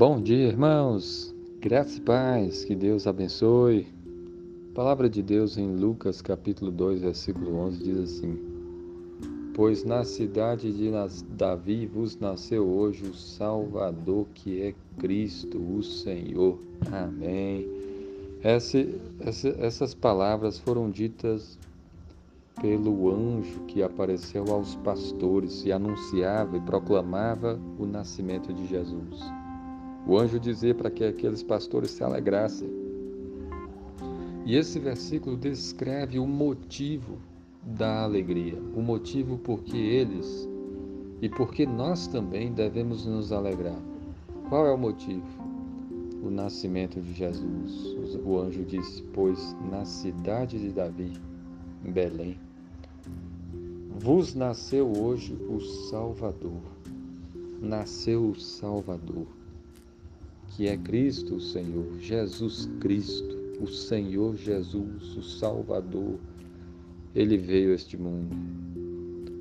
Bom dia, irmãos. Graça e paz. Que Deus abençoe. A palavra de Deus em Lucas, capítulo 2, versículo 11 diz assim: Pois na cidade de Davi vos nasceu hoje o Salvador, que é Cristo, o Senhor. Amém. Essa, essa, essas palavras foram ditas pelo anjo que apareceu aos pastores e anunciava e proclamava o nascimento de Jesus. O anjo dizia para que aqueles pastores se alegrassem. E esse versículo descreve o motivo da alegria, o motivo por que eles e porque nós também devemos nos alegrar. Qual é o motivo? O nascimento de Jesus. O anjo disse: Pois na cidade de Davi, Belém, vos nasceu hoje o Salvador. Nasceu o Salvador, que é Cristo o Senhor, Jesus Cristo, o Senhor Jesus, o Salvador. Ele veio a este mundo.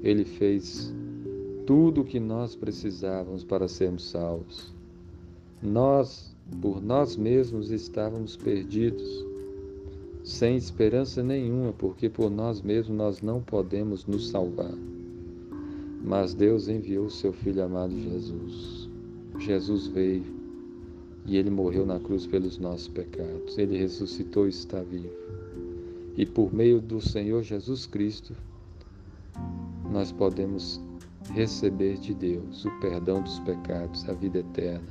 Ele fez tudo o que nós precisávamos para sermos salvos. Nós, por nós mesmos, estávamos perdidos sem esperança nenhuma, porque por nós mesmos nós não podemos nos salvar. Mas Deus enviou o seu Filho amado Jesus. Jesus veio e ele morreu na cruz pelos nossos pecados. Ele ressuscitou e está vivo. E por meio do Senhor Jesus Cristo, nós podemos receber de Deus o perdão dos pecados, a vida eterna.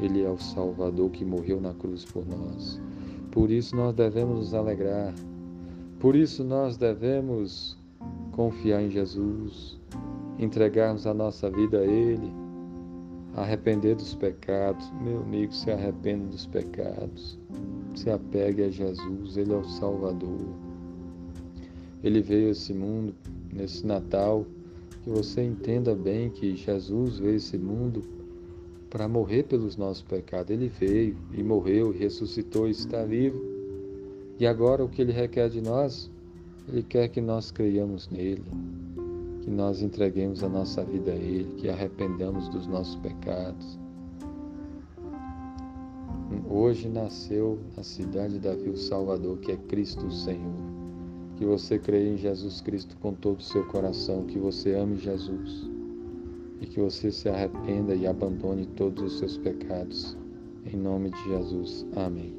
Ele é o Salvador que morreu na cruz por nós. Por isso nós devemos nos alegrar. Por isso nós devemos confiar em Jesus, entregarmos a nossa vida a Ele, arrepender dos pecados. Meu amigo, se arrependa dos pecados. Se apegue a Jesus, Ele é o Salvador. Ele veio a esse mundo nesse Natal. Que você entenda bem que Jesus veio a esse mundo para morrer pelos nossos pecados. Ele veio e morreu, e ressuscitou e está vivo. E agora o que ele requer de nós? Ele quer que nós creiamos nele, que nós entreguemos a nossa vida a ele, que arrependamos dos nossos pecados. Hoje nasceu na cidade de Davi o Salvador, que é Cristo o Senhor. Que você creia em Jesus Cristo com todo o seu coração, que você ame Jesus e que você se arrependa e abandone todos os seus pecados. Em nome de Jesus. Amém.